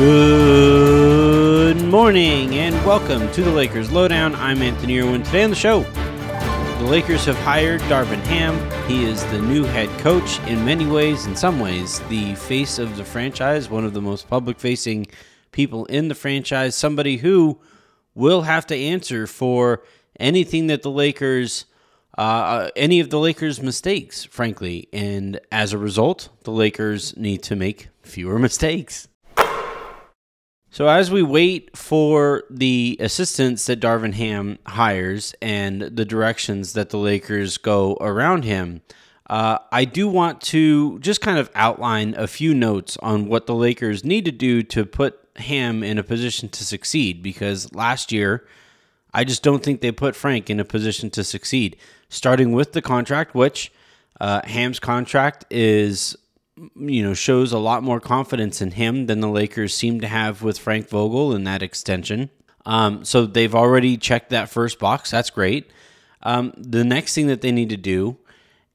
Good morning and welcome to the Lakers Lowdown. I'm Anthony Irwin. Today on the show, the Lakers have hired Darvin Ham. He is the new head coach. In many ways, in some ways, the face of the franchise, one of the most public facing people in the franchise, somebody who will have to answer for anything that the Lakers. Uh, any of the Lakers' mistakes, frankly. And as a result, the Lakers need to make fewer mistakes. So as we wait for the assistants that Darvin Ham hires and the directions that the Lakers go around him, uh, I do want to just kind of outline a few notes on what the Lakers need to do to put Ham in a position to succeed. Because last year, I just don't think they put Frank in a position to succeed. Starting with the contract, which uh, Ham's contract is you know, shows a lot more confidence in him than the Lakers seem to have with Frank Vogel in that extension. Um, so they've already checked that first box. That's great. Um, the next thing that they need to do,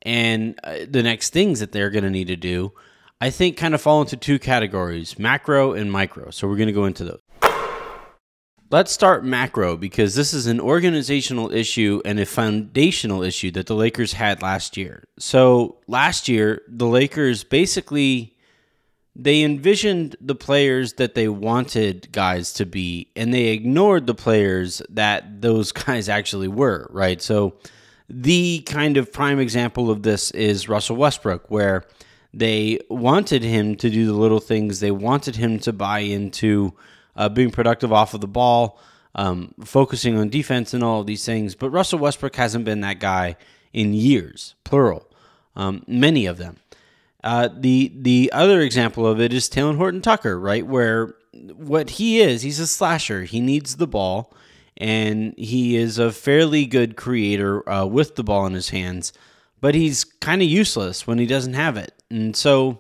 and uh, the next things that they're going to need to do, I think kind of fall into two categories macro and micro. So we're going to go into those. Let's start macro because this is an organizational issue and a foundational issue that the Lakers had last year. So, last year, the Lakers basically they envisioned the players that they wanted guys to be and they ignored the players that those guys actually were, right? So, the kind of prime example of this is Russell Westbrook where they wanted him to do the little things, they wanted him to buy into uh, being productive off of the ball, um, focusing on defense, and all of these things. But Russell Westbrook hasn't been that guy in years, plural, um, many of them. Uh, the the other example of it is Talen Horton Tucker, right? Where what he is, he's a slasher. He needs the ball, and he is a fairly good creator uh, with the ball in his hands, but he's kind of useless when he doesn't have it. And so,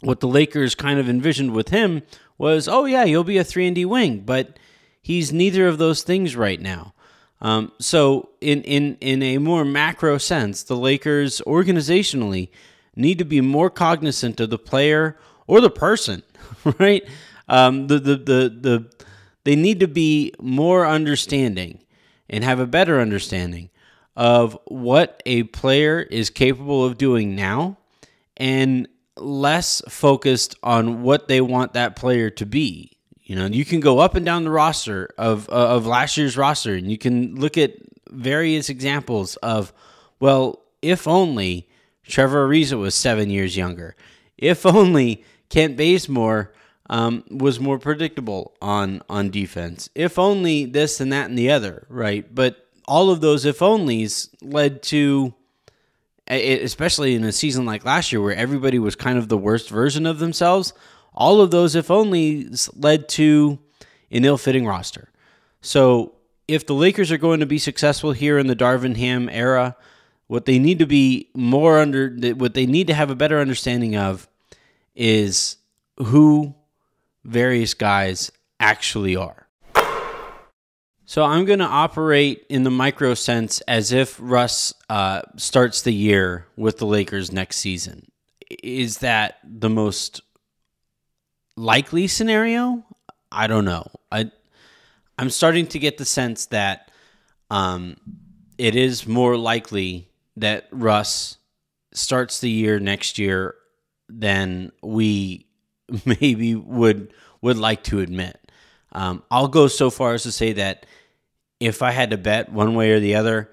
what the Lakers kind of envisioned with him was, oh yeah, you'll be a three and D wing, but he's neither of those things right now. Um, so in in in a more macro sense, the Lakers organizationally need to be more cognizant of the player or the person, right? Um, the, the the the they need to be more understanding and have a better understanding of what a player is capable of doing now and less focused on what they want that player to be. You know, you can go up and down the roster of uh, of last year's roster, and you can look at various examples of, well, if only Trevor Ariza was seven years younger, if only Kent Bazemore um, was more predictable on on defense, if only this and that and the other, right? But all of those if onlys led to especially in a season like last year where everybody was kind of the worst version of themselves, all of those, if only, led to an ill fitting roster. So if the Lakers are going to be successful here in the Darvin Ham era, what they need to be more under, what they need to have a better understanding of is who various guys actually are. So I'm going to operate in the micro sense as if Russ uh, starts the year with the Lakers next season. Is that the most likely scenario? I don't know. I I'm starting to get the sense that um, it is more likely that Russ starts the year next year than we maybe would would like to admit. Um, I'll go so far as to say that if I had to bet one way or the other,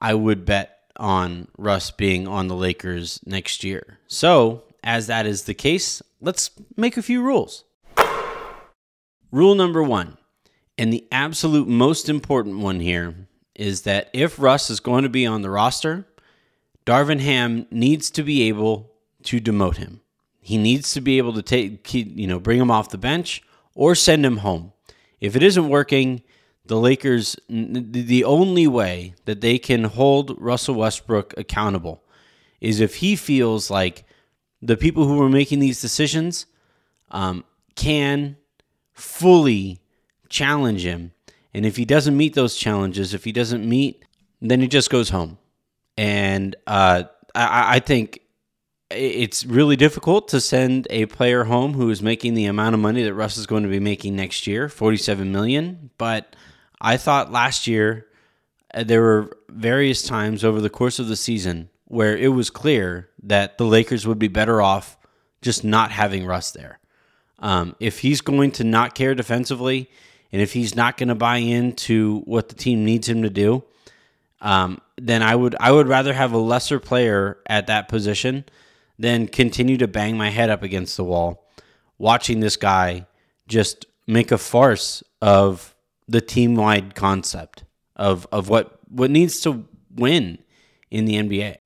I would bet on Russ being on the Lakers next year. So, as that is the case, let's make a few rules. Rule number one, and the absolute most important one here, is that if Russ is going to be on the roster, Darvin Ham needs to be able to demote him. He needs to be able to take, you know, bring him off the bench or send him home. If it isn't working, the Lakers, the only way that they can hold Russell Westbrook accountable is if he feels like the people who are making these decisions um, can fully challenge him. And if he doesn't meet those challenges, if he doesn't meet, then he just goes home. And uh, I, I think it's really difficult to send a player home who is making the amount of money that Russ is going to be making next year, 47 million, but I thought last year uh, there were various times over the course of the season where it was clear that the Lakers would be better off just not having Russ there. Um, if he's going to not care defensively, and if he's not going to buy into what the team needs him to do, um, then I would I would rather have a lesser player at that position than continue to bang my head up against the wall, watching this guy just make a farce of the team wide concept of of what what needs to win in the NBA.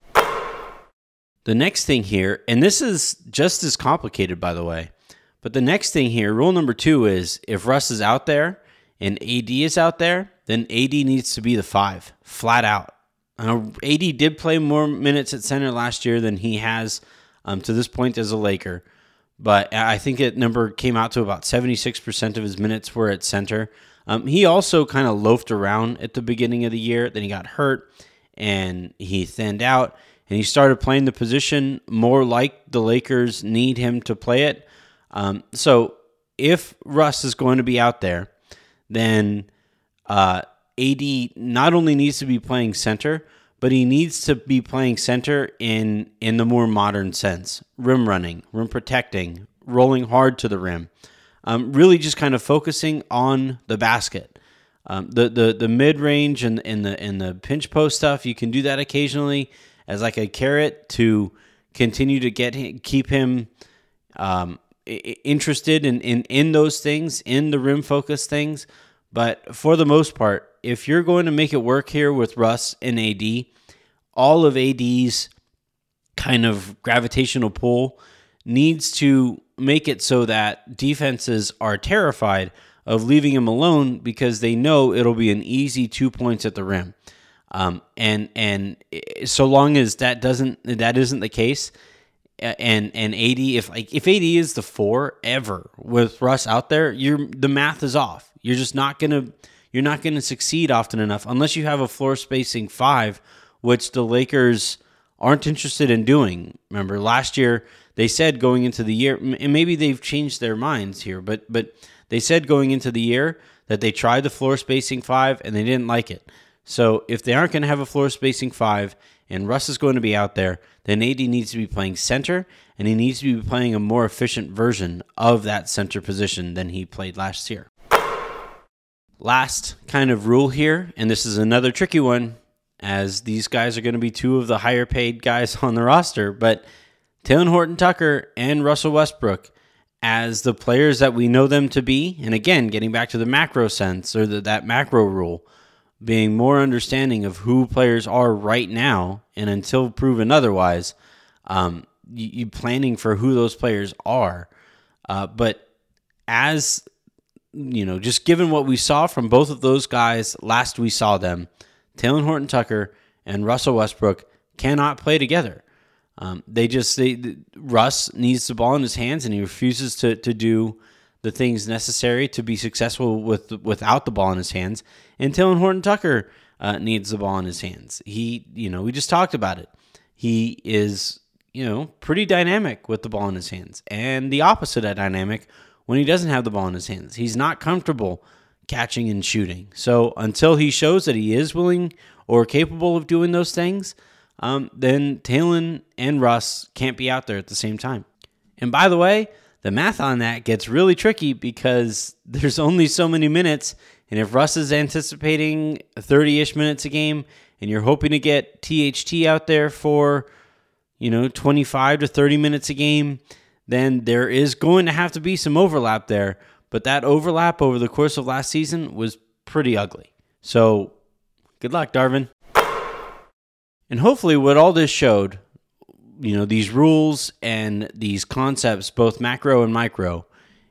The next thing here, and this is just as complicated, by the way, but the next thing here, rule number two is if Russ is out there and AD is out there, then AD needs to be the five, flat out. AD did play more minutes at center last year than he has um, to this point as a Laker, but I think it number came out to about 76% of his minutes were at center. Um, he also kind of loafed around at the beginning of the year. Then he got hurt and he thinned out and he started playing the position more like the Lakers need him to play it. Um, so if Russ is going to be out there, then uh, AD not only needs to be playing center, but he needs to be playing center in in the more modern sense: rim running, rim protecting, rolling hard to the rim um, really just kind of focusing on the basket. Um, the the the mid range and in the in the pinch post stuff, you can do that occasionally as like a carrot to continue to get him, keep him um, interested in, in in those things, in the rim focus things. But for the most part, if you're going to make it work here with Russ and AD, all of AD's kind of gravitational pull needs to make it so that defenses are terrified of leaving him alone because they know it'll be an easy two points at the rim. Um, and and so long as that doesn't that isn't the case, and and AD if like if AD is the four ever with Russ out there, you're the math is off. You're just not gonna you're not gonna succeed often enough unless you have a floor spacing five, which the Lakers aren't interested in doing. Remember last year they said going into the year, and maybe they've changed their minds here, but but they said going into the year that they tried the floor spacing five and they didn't like it. So if they aren't going to have a floor spacing five and Russ is going to be out there, then AD needs to be playing center and he needs to be playing a more efficient version of that center position than he played last year. Last kind of rule here, and this is another tricky one, as these guys are going to be two of the higher paid guys on the roster, but Talen Horton Tucker and Russell Westbrook as the players that we know them to be. And again, getting back to the macro sense or the, that macro rule, being more understanding of who players are right now and until proven otherwise, um, you, you, planning for who those players are. Uh, but as you know, just given what we saw from both of those guys last we saw them, Talen Horton Tucker and Russell Westbrook cannot play together. Um, they just they Russ needs the ball in his hands and he refuses to to do the things necessary to be successful with without the ball in his hands. And Talen Horton Tucker uh, needs the ball in his hands. He, you know, we just talked about it. He is, you know, pretty dynamic with the ball in his hands, and the opposite of dynamic when he doesn't have the ball in his hands. He's not comfortable catching and shooting. So until he shows that he is willing or capable of doing those things, um, then Talen and Russ can't be out there at the same time. And by the way, the math on that gets really tricky because there's only so many minutes. And if Russ is anticipating 30 ish minutes a game and you're hoping to get THT out there for, you know, 25 to 30 minutes a game, then there is going to have to be some overlap there. But that overlap over the course of last season was pretty ugly. So good luck, Darvin. And hopefully, what all this showed, you know, these rules and these concepts, both macro and micro,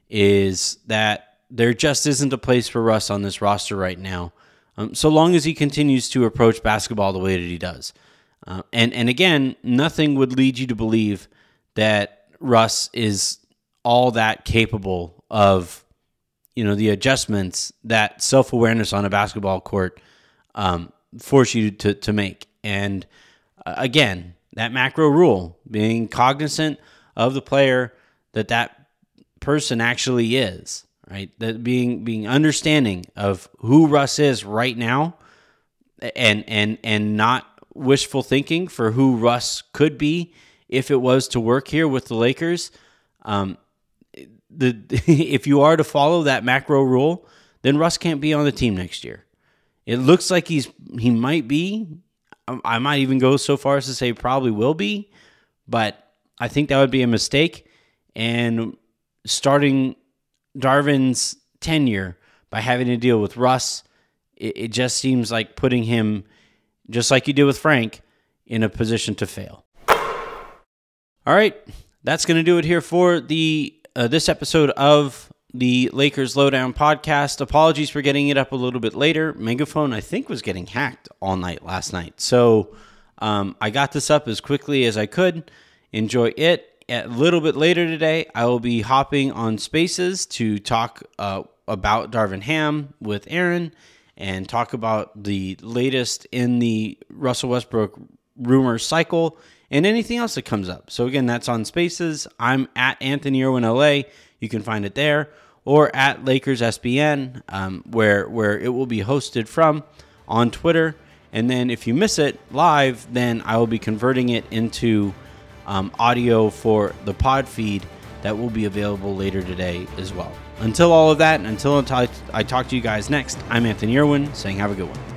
is that there just isn't a place for Russ on this roster right now, um, so long as he continues to approach basketball the way that he does. Uh, and and again, nothing would lead you to believe that Russ is all that capable of, you know, the adjustments that self awareness on a basketball court um, force you to to make. And uh, again, that macro rule, being cognizant of the player that that person actually is, right? That being being understanding of who Russ is right now, and and and not wishful thinking for who Russ could be if it was to work here with the Lakers. Um, the if you are to follow that macro rule, then Russ can't be on the team next year. It looks like he's he might be. Um, I might even go so far as to say probably will be, but I think that would be a mistake. And starting Darvin's tenure by having to deal with Russ, it, it just seems like putting him, just like you did with Frank, in a position to fail. All right, that's going to do it here for the uh, this episode of the Lakers Lowdown podcast. Apologies for getting it up a little bit later. Megaphone, I think, was getting hacked all night last night. So um, I got this up as quickly as I could. Enjoy it. A little bit later today, I will be hopping on Spaces to talk uh, about Darvin Ham with Aaron and talk about the latest in the Russell Westbrook rumor cycle and anything else that comes up. So again, that's on Spaces. I'm at Anthony Irwin LA. You can find it there, or at Lakers SBN, um, where where it will be hosted from on Twitter. And then if you miss it live, then I will be converting it into um, audio for the pod feed that will be available later today as well. Until all of that, and until I talk to you guys next, I'm Anthony Irwin saying have a good one.